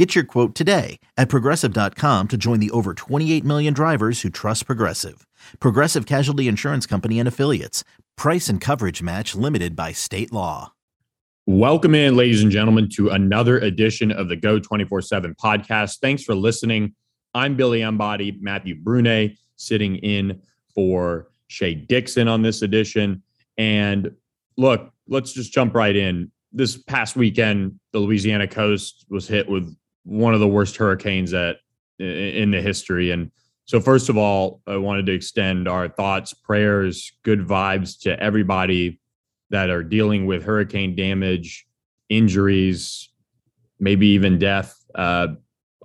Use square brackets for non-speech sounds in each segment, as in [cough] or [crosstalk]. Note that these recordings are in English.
Get your quote today at progressive.com to join the over 28 million drivers who trust Progressive. Progressive Casualty Insurance Company and Affiliates. Price and coverage match limited by state law. Welcome in, ladies and gentlemen, to another edition of the Go 24 7 podcast. Thanks for listening. I'm Billy Embody, Matthew Bruni, sitting in for Shea Dixon on this edition. And look, let's just jump right in. This past weekend, the Louisiana coast was hit with one of the worst hurricanes that in the history. And so, first of all, I wanted to extend our thoughts, prayers, good vibes to everybody that are dealing with hurricane damage, injuries, maybe even death uh,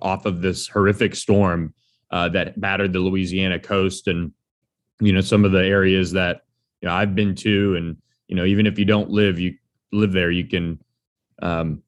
off of this horrific storm uh, that battered the Louisiana coast and you know some of the areas that you know I've been to, and you know even if you don't live you live there, you can um,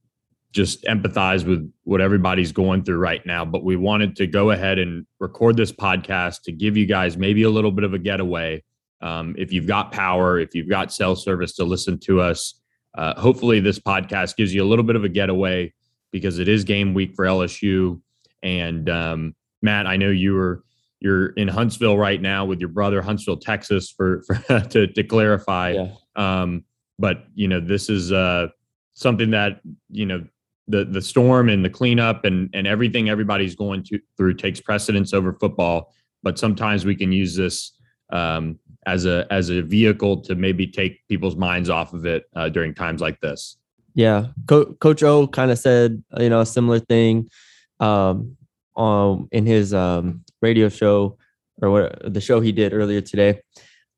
just empathize with what everybody's going through right now. But we wanted to go ahead and record this podcast to give you guys maybe a little bit of a getaway. Um, if you've got power, if you've got cell service to listen to us, uh, hopefully this podcast gives you a little bit of a getaway because it is game week for LSU. And um, Matt, I know you were you're in Huntsville right now with your brother, Huntsville, Texas, for, [laughs] for to, to clarify. Yeah. Um, but you know, this is uh, something that you know the the storm and the cleanup and and everything everybody's going to, through takes precedence over football. But sometimes we can use this um, as a as a vehicle to maybe take people's minds off of it uh, during times like this. Yeah, Co- Coach O kind of said you know a similar thing um, um, in his um, radio show or what the show he did earlier today.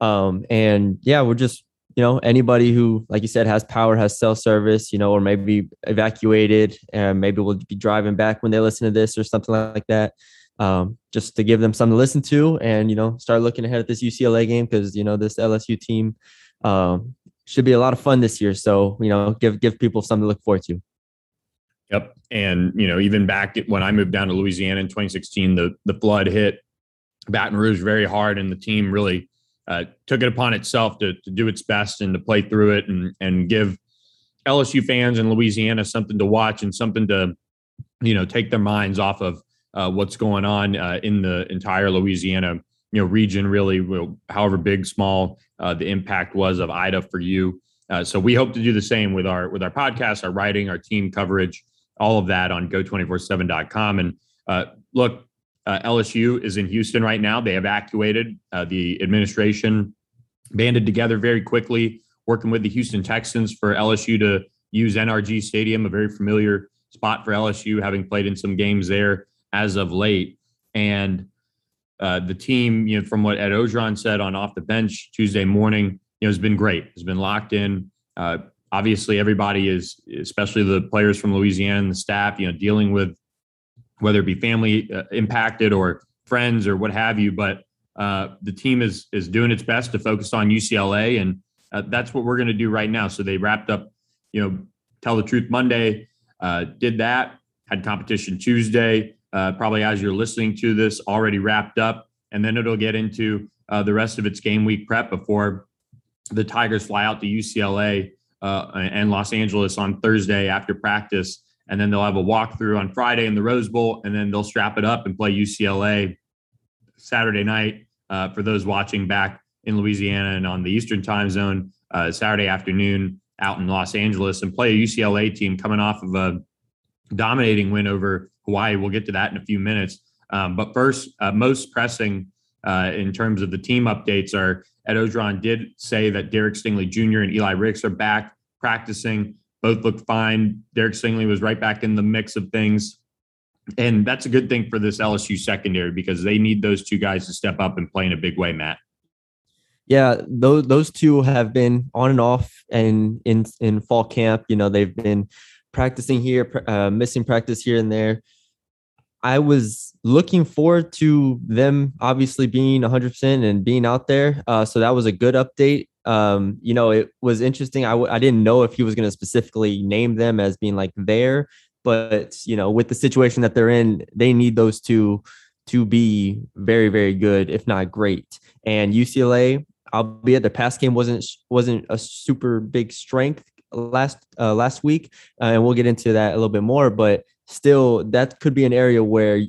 Um, and yeah, we're just you know anybody who like you said has power has cell service you know or maybe evacuated and maybe we'll be driving back when they listen to this or something like that um, just to give them something to listen to and you know start looking ahead at this ucla game because you know this lsu team um, should be a lot of fun this year. So you know give give people something to look forward to. Yep. And you know even back when i moved down to louisiana in 2016 the the flood hit baton rouge very hard and the team really uh, took it upon itself to, to do its best and to play through it and and give LSU fans in Louisiana something to watch and something to you know take their minds off of uh, what's going on uh, in the entire Louisiana you know region. Really, however big, small uh, the impact was of Ida for you. Uh, so we hope to do the same with our with our podcast, our writing, our team coverage, all of that on go247.com. And uh, look, uh, LSU is in Houston right now. They evacuated. Uh, the administration banded together very quickly, working with the Houston Texans for LSU to use NRG Stadium, a very familiar spot for LSU, having played in some games there as of late. And uh, the team, you know, from what Ed Orgeron said on off the bench Tuesday morning, you know, has been great. Has been locked in. Uh, obviously, everybody is, especially the players from Louisiana and the staff, you know, dealing with whether it be family uh, impacted or friends or what have you. But uh, the team is is doing its best to focus on UCLA, and uh, that's what we're going to do right now. So they wrapped up, you know, tell the truth Monday, uh, did that, had competition Tuesday. Uh, probably as you're listening to this, already wrapped up, and then it'll get into uh, the rest of its game week prep before the Tigers fly out to UCLA and Los Angeles on Thursday after practice and then they'll have a walkthrough on Friday in the Rose Bowl, and then they'll strap it up and play UCLA Saturday night uh, for those watching back in Louisiana and on the Eastern Time Zone uh, Saturday afternoon out in Los Angeles and play a UCLA team coming off of a dominating win over Hawaii. We'll get to that in a few minutes. Um, but first, uh, most pressing uh, in terms of the team updates are Ed Orgeron did say that Derek Stingley Jr. and Eli Ricks are back practicing both looked fine. Derek Stingley was right back in the mix of things. And that's a good thing for this LSU secondary because they need those two guys to step up and play in a big way, Matt. Yeah, those those two have been on and off and in in fall camp. You know, they've been practicing here, uh, missing practice here and there. I was looking forward to them obviously being 100% and being out there. Uh, so that was a good update. Um, you know, it was interesting. I w- I didn't know if he was going to specifically name them as being like there, but you know, with the situation that they're in, they need those two to be very, very good, if not great. And UCLA, albeit the pass game wasn't wasn't a super big strength last uh, last week, uh, and we'll get into that a little bit more. But still, that could be an area where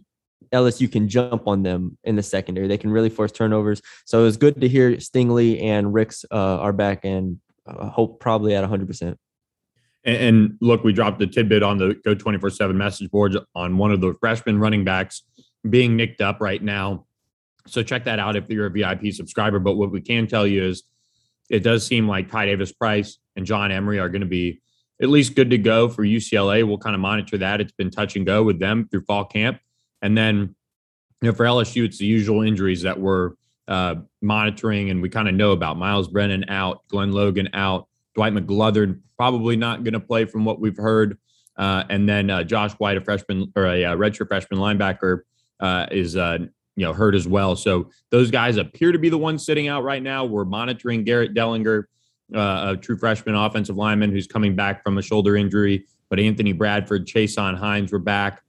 LSU can jump on them in the secondary. They can really force turnovers. So it was good to hear Stingley and Ricks uh, are back and uh, hope probably at 100%. And, and look, we dropped a tidbit on the Go 24 7 message boards on one of the freshman running backs being nicked up right now. So check that out if you're a VIP subscriber. But what we can tell you is it does seem like Ty Davis Price and John Emery are going to be at least good to go for UCLA. We'll kind of monitor that. It's been touch and go with them through fall camp. And then, you know, for LSU, it's the usual injuries that we're uh, monitoring and we kind of know about. Myles Brennan out, Glenn Logan out, Dwight McGlothern probably not going to play from what we've heard. Uh, and then uh, Josh White, a freshman or a uh, redshirt freshman linebacker, uh, is uh, you know hurt as well. So those guys appear to be the ones sitting out right now. We're monitoring Garrett Dellinger, a true freshman offensive lineman who's coming back from a shoulder injury. But Anthony Bradford, Chasen Hines were back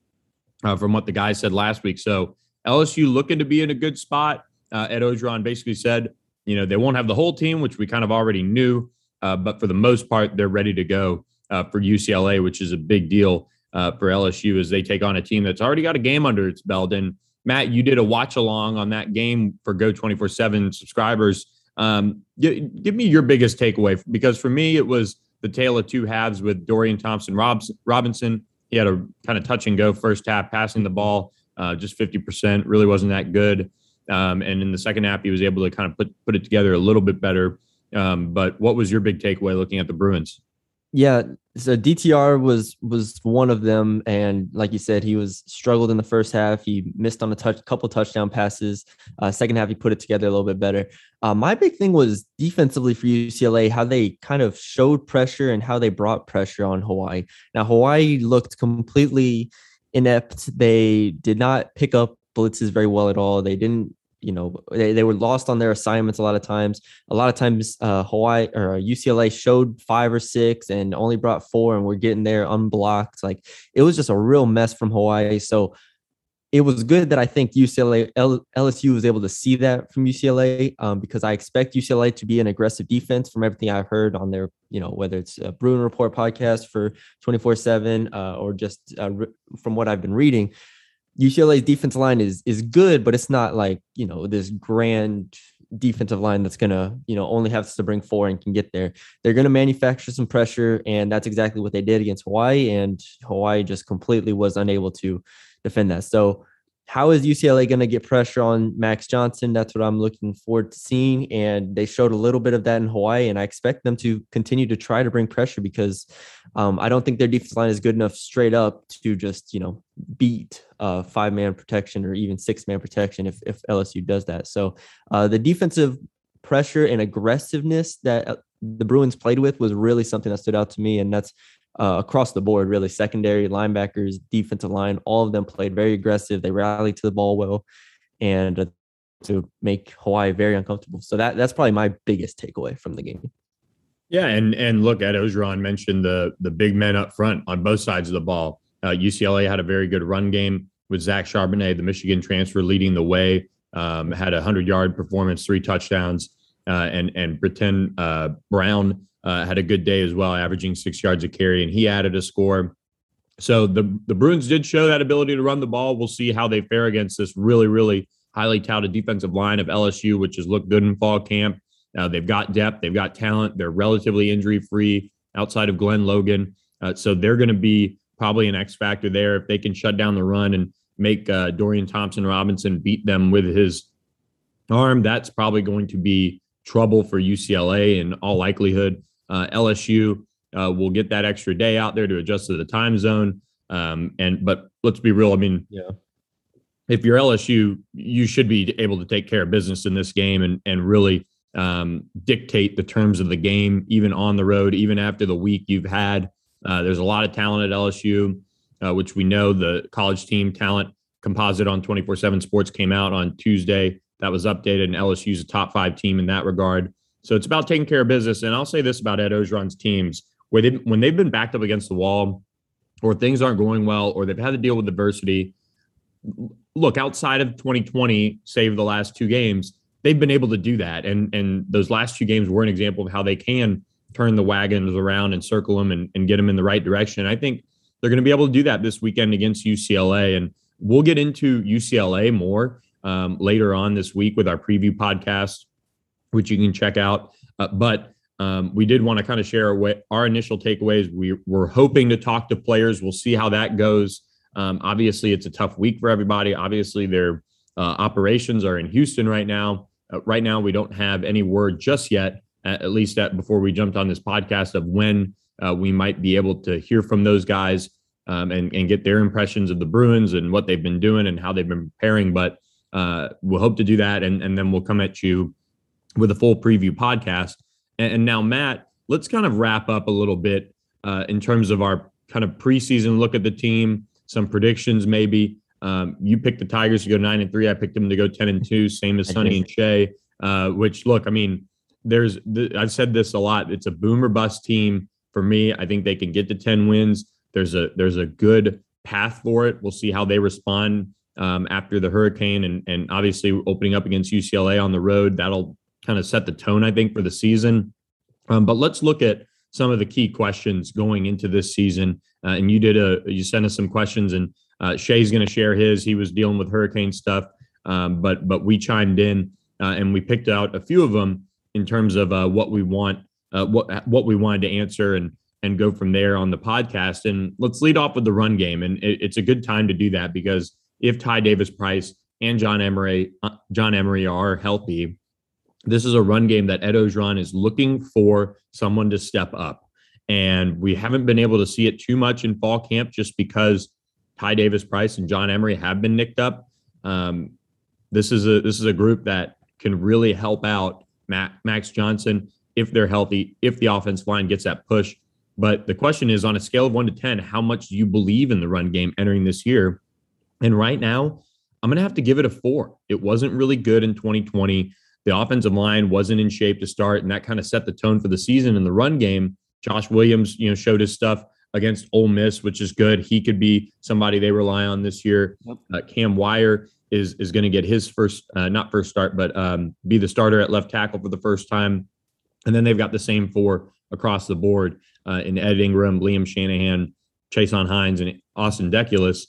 uh, from what the guys said last week. So LSU looking to be in a good spot. Uh, Ed Orgeron basically said, you know, they won't have the whole team, which we kind of already knew, uh, but for the most part, they're ready to go uh, for UCLA, which is a big deal uh, for LSU as they take on a team that's already got a game under its belt. And Matt, you did a watch along on that game for Go 24 7 subscribers. Um, give me your biggest takeaway because for me, it was the tale of two halves with Dorian Thompson Robinson. He had a kind of touch and go first half, passing the ball uh, just 50%, really wasn't that good. Um, and in the second half, he was able to kind of put, put it together a little bit better. Um, but what was your big takeaway looking at the Bruins? Yeah, so DTR was was one of them, and like you said, he was struggled in the first half. He missed on a touch, couple touchdown passes. Uh, second half, he put it together a little bit better. Uh, my big thing was defensively for UCLA, how they kind of showed pressure and how they brought pressure on Hawaii. Now Hawaii looked completely inept. They did not pick up blitzes very well at all. They didn't you know they, they were lost on their assignments a lot of times. A lot of times uh, hawaii or ucla showed five or six and only brought four and we're getting there unblocked. Like it was just a real mess from hawaii. So it was good that i think ucla lsu was able to see that from ucla um, because i expect ucla to be an aggressive defense from everything i've heard on their you know whether it's a bruin report podcast for 24 uh, 7 or just uh, re- from what i've been reading UCLA's defense line is is good, but it's not like you know this grand defensive line that's gonna you know only has to bring four and can get there. They're gonna manufacture some pressure, and that's exactly what they did against Hawaii, and Hawaii just completely was unable to defend that. So how is UCLA going to get pressure on Max Johnson? That's what I'm looking forward to seeing. And they showed a little bit of that in Hawaii, and I expect them to continue to try to bring pressure because um, I don't think their defense line is good enough straight up to just you know beat uh, five man protection or even six man protection if if LSU does that. So uh, the defensive pressure and aggressiveness that uh, the Bruins played with was really something that stood out to me, and that's uh, across the board, really. Secondary, linebackers, defensive line, all of them played very aggressive. They rallied to the ball well, and uh, to make Hawaii very uncomfortable. So that that's probably my biggest takeaway from the game. Yeah, and and look, Ed Orgeron mentioned the the big men up front on both sides of the ball. Uh, UCLA had a very good run game with Zach Charbonnet, the Michigan transfer, leading the way. Um, had a hundred yard performance, three touchdowns, uh, and and Brittain uh, Brown uh, had a good day as well, averaging six yards a carry, and he added a score. So the the Bruins did show that ability to run the ball. We'll see how they fare against this really, really highly touted defensive line of LSU, which has looked good in fall camp. Uh, they've got depth, they've got talent, they're relatively injury free outside of Glenn Logan. Uh, so they're going to be probably an X factor there if they can shut down the run and make uh, Dorian Thompson Robinson beat them with his arm. That's probably going to be trouble for UCLA in all likelihood. Uh, LSU uh, will get that extra day out there to adjust to the time zone. Um, and but let's be real. I mean, yeah. If you're LSU, you should be able to take care of business in this game and and really um, dictate the terms of the game, even on the road, even after the week you've had. Uh, there's a lot of talent at LSU, uh, which we know the college team talent composite on 24 7 sports came out on Tuesday. That was updated, and LSU's a top five team in that regard. So it's about taking care of business. And I'll say this about Ed Orgeron's teams: where they when they've been backed up against the wall, or things aren't going well, or they've had to deal with adversity. Look, outside of 2020, save the last two games, they've been able to do that. And and those last two games were an example of how they can turn the wagons around and circle them and, and get them in the right direction. I think they're going to be able to do that this weekend against UCLA. And we'll get into UCLA more um, later on this week with our preview podcast, which you can check out. Uh, but um, we did want to kind of share our, our initial takeaways. We were hoping to talk to players. We'll see how that goes. Um, obviously, it's a tough week for everybody. Obviously, their uh, operations are in Houston right now. Uh, right now, we don't have any word just yet, at, at least at, before we jumped on this podcast, of when uh, we might be able to hear from those guys um, and, and get their impressions of the Bruins and what they've been doing and how they've been preparing. But uh, we'll hope to do that. And, and then we'll come at you with a full preview podcast. And, and now, Matt, let's kind of wrap up a little bit uh, in terms of our kind of preseason look at the team, some predictions maybe. Um, you picked the Tigers to go nine and three. I picked them to go ten and two, [laughs] same as Sonny and Shea. Uh, which look, I mean, there's th- I've said this a lot. It's a boomer bust team for me. I think they can get to ten wins. There's a there's a good path for it. We'll see how they respond um, after the hurricane, and and obviously opening up against UCLA on the road. That'll kind of set the tone, I think, for the season. Um, but let's look at some of the key questions going into this season. Uh, and you did a you sent us some questions, and uh, Shea's going to share his. He was dealing with hurricane stuff, um, but but we chimed in uh, and we picked out a few of them in terms of uh, what we want, uh, what what we wanted to answer, and and go from there on the podcast. And let's lead off with the run game, and it, it's a good time to do that because if Ty Davis Price and John Emery uh, John Emery are healthy, this is a run game that Ed Orgeron is looking for someone to step up. And we haven't been able to see it too much in fall camp just because Ty Davis Price and John Emery have been nicked up. Um, this is a this is a group that can really help out Max Johnson if they're healthy, if the offense line gets that push. But the question is on a scale of one to 10, how much do you believe in the run game entering this year? And right now, I'm going to have to give it a four. It wasn't really good in 2020. The offensive line wasn't in shape to start, and that kind of set the tone for the season. In the run game, Josh Williams, you know, showed his stuff against Ole Miss, which is good. He could be somebody they rely on this year. Uh, Cam Wire is is going to get his first, uh, not first start, but um, be the starter at left tackle for the first time. And then they've got the same four across the board uh, in Ed Ingram, Liam Shanahan, Chasen Hines, and Austin Deculus.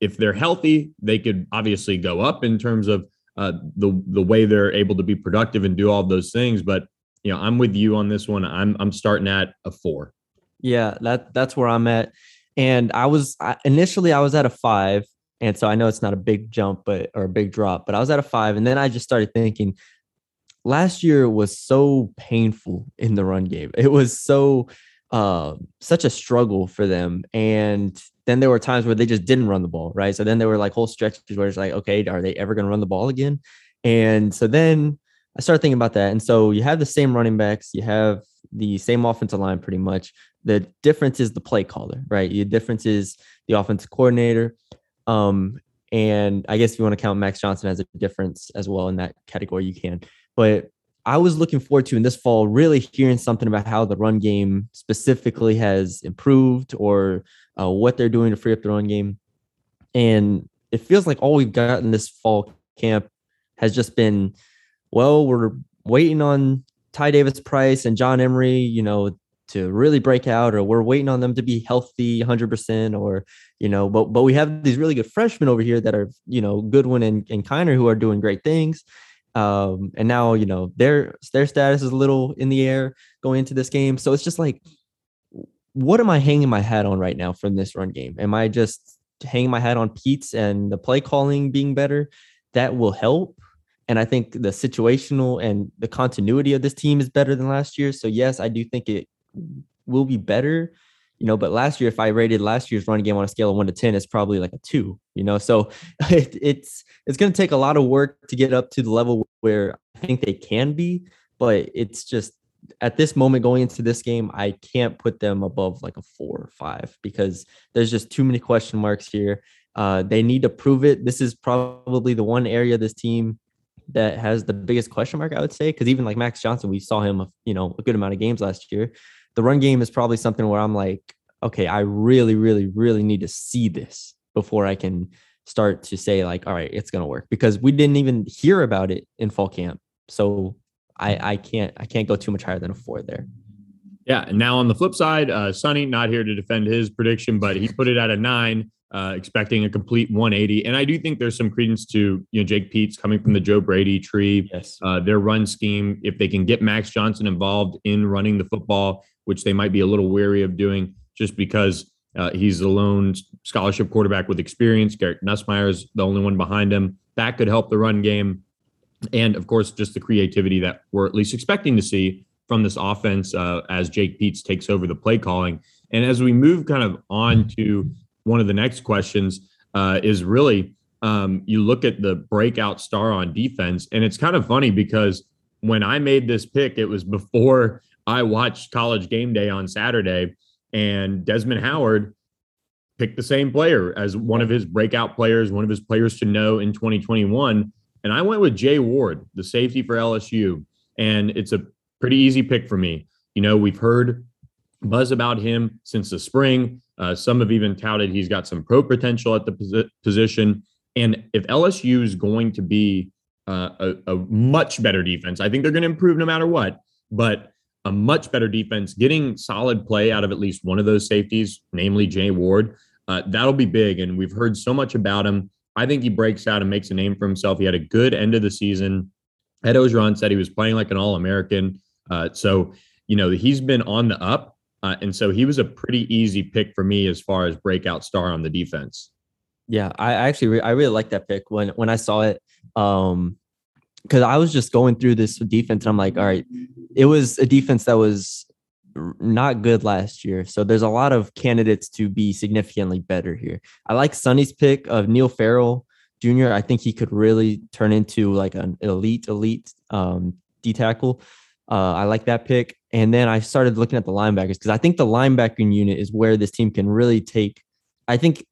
If they're healthy, they could obviously go up in terms of uh, the the way they're able to be productive and do all those things. But you know, I'm with you on this one. I'm I'm starting at a four. Yeah, that that's where I'm at. And I was I, initially I was at a five, and so I know it's not a big jump, but or a big drop, but I was at a five, and then I just started thinking. Last year was so painful in the run game. It was so uh, such a struggle for them, and then there were times where they just didn't run the ball, right? So then there were like whole stretches where it's like, okay, are they ever going to run the ball again? And so then I started thinking about that. And so you have the same running backs, you have the same offensive line pretty much. The difference is the play caller, right? The difference is the offensive coordinator. Um, and I guess if you want to count Max Johnson as a difference as well in that category, you can. But I was looking forward to in this fall really hearing something about how the run game specifically has improved or uh, what they're doing to free up the run game. And it feels like all we've gotten this fall camp has just been, well, we're waiting on Ty Davis Price and John Emery, you know, to really break out, or we're waiting on them to be healthy 100%, or, you know, but but we have these really good freshmen over here that are, you know, Goodwin and, and Kiner who are doing great things. Um, and now, you know, their their status is a little in the air going into this game. So it's just like, what am I hanging my hat on right now from this run game? Am I just hanging my hat on Peetz and the play calling being better? That will help. And I think the situational and the continuity of this team is better than last year. So yes, I do think it will be better. You know, but last year, if I rated last year's run game on a scale of one to ten, it's probably like a two. You know, so [laughs] it, it's it's going to take a lot of work to get up to the level where I think they can be. But it's just at this moment going into this game, I can't put them above like a four or five because there's just too many question marks here. Uh, they need to prove it. This is probably the one area this team that has the biggest question mark, I would say, because even like Max Johnson, we saw him, you know, a good amount of games last year. The run game is probably something where I'm like, okay, I really, really, really need to see this before I can start to say like, all right, it's gonna work because we didn't even hear about it in fall camp. So I I can't I can't go too much higher than a four there. Yeah. And now on the flip side, uh, Sonny not here to defend his prediction, but he put it at a nine, uh, expecting a complete 180. And I do think there's some credence to you know Jake Peetz coming from the Joe Brady tree. Yes. Uh, their run scheme, if they can get Max Johnson involved in running the football, which they might be a little weary of doing, just because uh, he's the lone scholarship quarterback with experience. Garrett Nussmeier is the only one behind him. That could help the run game. And of course, just the creativity that we're at least expecting to see from this offense uh, as Jake Peetz takes over the play calling. And as we move kind of on to one of the next questions, uh, is really um, you look at the breakout star on defense, and it's kind of funny because when I made this pick, it was before I watched College Game Day on Saturday, and Desmond Howard picked the same player as one of his breakout players, one of his players to know in 2021. And I went with Jay Ward, the safety for LSU. And it's a pretty easy pick for me. You know, we've heard buzz about him since the spring. Uh, some have even touted he's got some pro potential at the posi- position. And if LSU is going to be uh, a, a much better defense, I think they're going to improve no matter what. But a much better defense, getting solid play out of at least one of those safeties, namely Jay Ward, uh, that'll be big. And we've heard so much about him. I think he breaks out and makes a name for himself. He had a good end of the season. Ed Orgeron said he was playing like an All American. Uh, so, you know, he's been on the up. Uh, and so he was a pretty easy pick for me as far as breakout star on the defense. Yeah, I actually re- I really like that pick when when I saw it. Um, because I was just going through this defense and I'm like, all right, it was a defense that was not good last year. So there's a lot of candidates to be significantly better here. I like Sonny's pick of Neil Farrell Jr. I think he could really turn into like an elite, elite um, D tackle. Uh, I like that pick. And then I started looking at the linebackers because I think the linebacking unit is where this team can really take. I think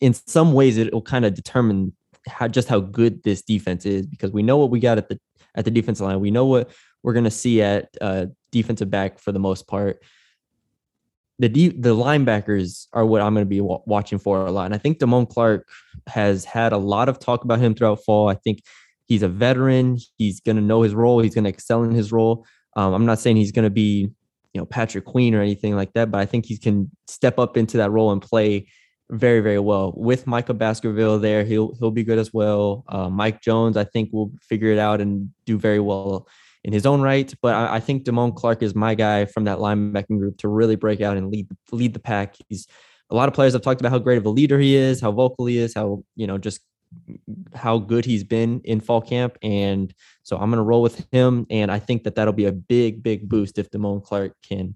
in some ways it will kind of determine how just how good this defense is because we know what we got at the at the defensive line. We know what we're going to see at uh, defensive back for the most part. The the linebackers are what I'm going to be w- watching for a lot, and I think Damone Clark has had a lot of talk about him throughout fall. I think he's a veteran. He's going to know his role. He's going to excel in his role. Um, I'm not saying he's going to be, you know, Patrick Queen or anything like that, but I think he can step up into that role and play very, very well. With Micah Baskerville there, he'll he'll be good as well. Uh, Mike Jones, I think, will figure it out and do very well in his own right. But I, I think Damone Clark is my guy from that linebacking group to really break out and lead lead the pack. He's a lot of players have talked about how great of a leader he is, how vocal he is, how you know just how good he's been in fall camp. And so I'm going to roll with him. And I think that that'll be a big, big boost if Damone Clark can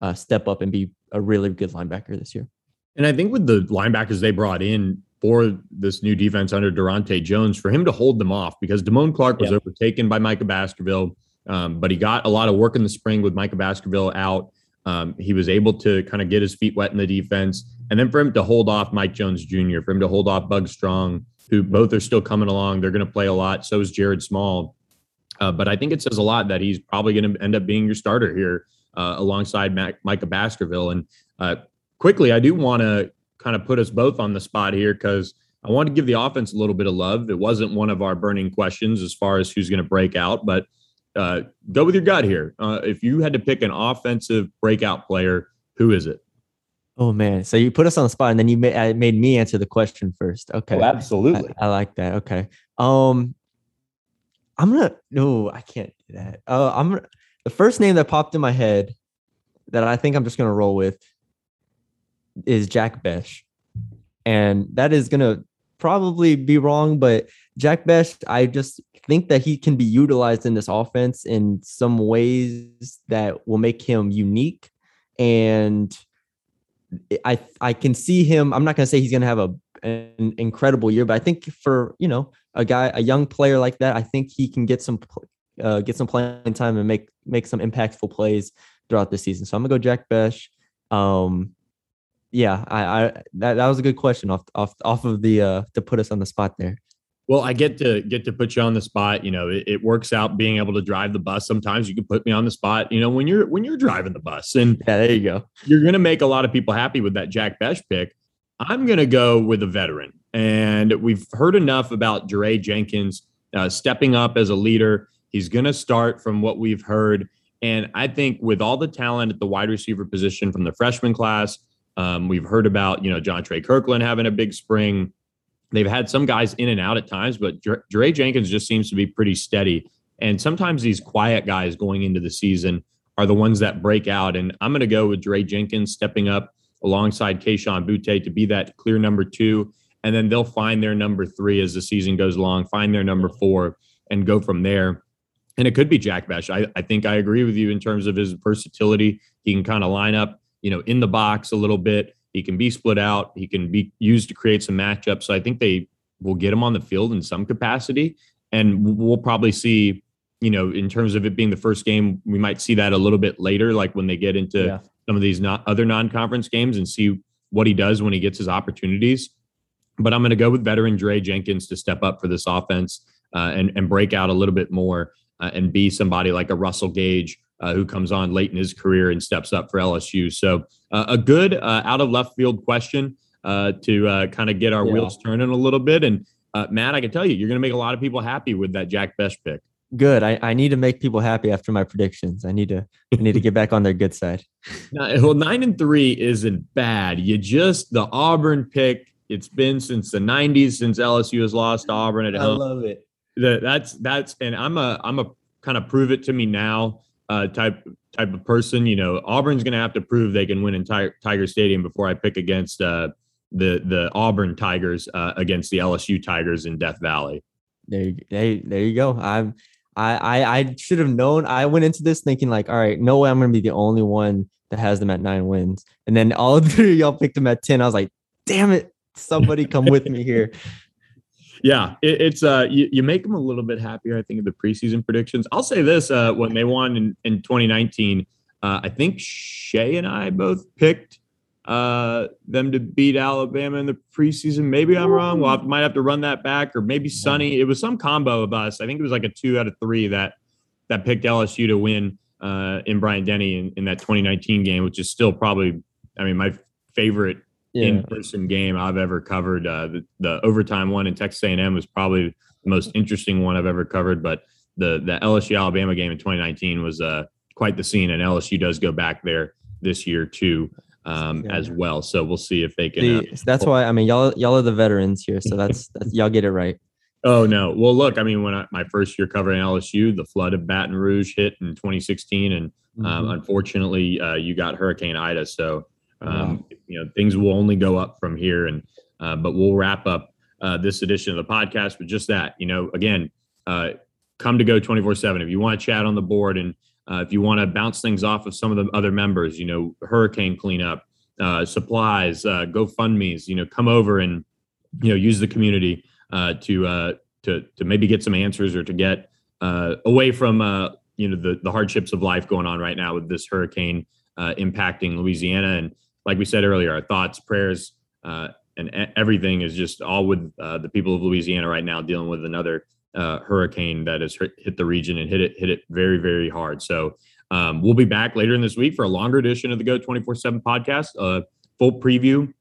uh, step up and be a really good linebacker this year. And I think with the linebackers they brought in for this new defense under Daronte Jones, for him to hold them off because Damone Clark was yeah. overtaken by Micah Baskerville, um, but he got a lot of work in the spring with Micah Baskerville out. Um, he was able to kind of get his feet wet in the defense. And then for him to hold off Mike Jones Jr., for him to hold off Bug Strong, who both are still coming along. They're going to play a lot. So is Jared Small. Uh, but I think it says a lot that he's probably going to end up being your starter here uh, alongside Mac- Micah Baskerville. And uh, quickly, I do want to kind of put us both on the spot here because I want to give the offense a little bit of love. It wasn't one of our burning questions as far as who's going to break out, but uh, go with your gut here. Uh, if you had to pick an offensive breakout player, who is it? Oh man! So you put us on the spot, and then you made, uh, made me answer the question first. Okay, oh, absolutely. I, I, like that. Okay. Um, I'm gonna. No, I can't do that. Uh, I'm the first name that popped in my head that I think I'm just gonna roll with is Jack Bech. and that is gonna probably be wrong, but Jack Bech, I just think that he can be utilized in this offense in some ways that will make him unique and I I can see him. I'm not going to say he's going to have a an incredible year, but I think for you know a guy, a young player like that, I think he can get some uh, get some playing time and make make some impactful plays throughout the season. So I'm gonna go Jack Bech. Um, yeah, I, I that, that was a good question off off off of the uh to put us on the spot there. Well, I get to get to put you on the spot. You know, it, it, works out being able to drive the bus. Sometimes you can put me on the spot. You know, when you're when you're driving the bus, and yeah, there you go. You're going to make a lot of people happy with that Jack Bech pick. I'm going to go with a veteran, and we've heard enough about Jaray Jenkins uh, stepping up as a leader. He's going to start from what we've heard, and I think with all the talent at the wide receiver position from the freshman class, um, we've heard about you know John Trey Kirkland having a big spring. They've had some guys in and out at times, but Jaray Jenkins just seems to be pretty steady. And sometimes these quiet guys going into the season are the ones that break out. And I'm going to go with Jaray Jenkins stepping up alongside Kayshon Boutte to be that clear number two. And then they'll find their number three as the season goes along, find their number four, and go from there. And it could be Jack Bech. I, I think I agree with you in terms of his versatility. He can kind of line up, you know, in the box a little bit. He can be split out. He can be used to create some matchups. So I think they will get him on the field in some capacity. And we'll probably see, you know, in terms of it being the first game, we might see that a little bit later, like when they get into yeah. some of these not other non-conference games and see what he does when he gets his opportunities. But I'm going to go with veteran Jaray Jenkins to step up for this offense uh, and and break out a little bit more uh, and be somebody like a Russell Gage uh, who comes on late in his career and steps up for LSU. So uh, a good uh, out of left field question uh, to uh, kind of get our yeah. wheels turning a little bit. And uh, Matt, I can tell you, you're going to make a lot of people happy with that Jack Bech pick. Good. I, I need to make people happy after my predictions. I need to I need to get back on their good side. [laughs] Now, well, nine and three isn't bad. You just the Auburn pick. It's been since the '90s since LSU has lost Auburn at home. I love it. The, that's that's and I'm a I'm a kind of prove it to me now uh, type type of person. You know, Auburn's going to have to prove they can win in Tiger Stadium before I pick against uh, the the Auburn Tigers uh, against the LSU Tigers in Death Valley. There, you, there, there you go. I'm I, I I should have known. I went into this thinking like, all right, no way I'm going to be the only one that has them at nine wins, and then all [laughs] three of y'all picked them at ten. I was like, damn it, somebody come with me here. [laughs] yeah, it, it's uh, you, you make them a little bit happier. I think of the preseason predictions. I'll say this: uh, when they won in, in 2019, uh, I think Shea and I both picked uh, them to beat Alabama in the preseason. Maybe I'm wrong. Well, I might have to run that back, or maybe Sonny. It was some combo of us. I think it was like a two out of three that that picked LSU to win uh, in Bryant-Denny in, in that 2019 game, which is still probably, I mean, my favorite yeah. in-person game I've ever covered. Uh, the, the, overtime one in Texas A&M was probably the most interesting one I've ever covered. But the the LSU Alabama game in 2019 was uh, quite the scene, and LSU does go back there this year too. Um, yeah. as well, so we'll see if they can. Uh, that's why I mean y'all y'all are the veterans here, so that's, [laughs] that's y'all get it right. Oh no! Well, look, I mean, when I, my first year covering LSU, the flood of Baton Rouge hit in 2016, and um, mm-hmm. unfortunately, uh, you got Hurricane Ida. So um, wow. You know, things will only go up from here. And uh, but we'll wrap up uh, this edition of the podcast with just that. You know, again, uh, come to go twenty four seven if you want to chat on the board and uh, if you want to bounce things off of some of the other members. You know, hurricane cleanup, uh, supplies, uh, GoFundmes. You know, come over and you know use the community to to to maybe get some answers or to get away from you know the the hardships of life going on right now with this hurricane uh, impacting Louisiana and like we said earlier, our thoughts, prayers, uh, and everything is just all with uh, the people of Louisiana right now dealing with another uh, hurricane that has hit the region and hit it hit it very very hard. So um, we'll be back later in this week for a longer edition of the Go twenty four seven podcast, a full preview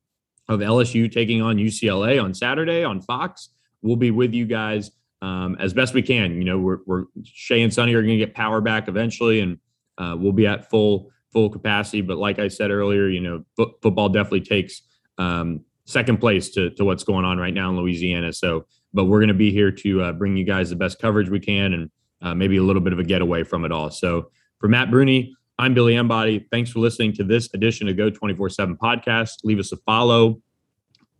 of LSU taking on UCLA on Saturday on Fox. We'll be with you guys um, as best we can. You know, we're, we're Shea and Sonny are going to get power back eventually, and uh, we'll be at full full capacity. But like I said earlier, you know, f- football definitely takes um, second place to, to what's going on right now in Louisiana. So, but we're going to be here to uh, bring you guys the best coverage we can and uh, maybe a little bit of a getaway from it all. So, for Matt Bruni, I'm Billy Embody. Thanks for listening to this edition of Go 24 7 podcast. Leave us a follow,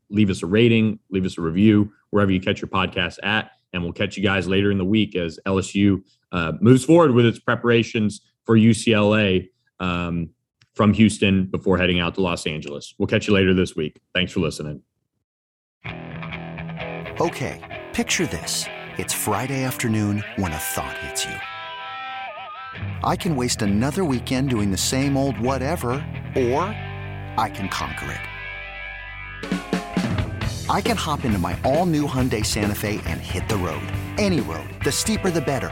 leave us a rating, leave us a review wherever you catch your podcast at. And we'll catch you guys later in the week as LSU uh, moves forward with its preparations for UCLA um, from Houston before heading out to Los Angeles. We'll catch you later this week. Thanks for listening. Okay, picture this. It's Friday afternoon when a thought hits you. I can waste another weekend doing the same old whatever, or I can conquer it. I can hop into my all-new Hyundai Santa Fe and hit the road. Any road. The steeper the better.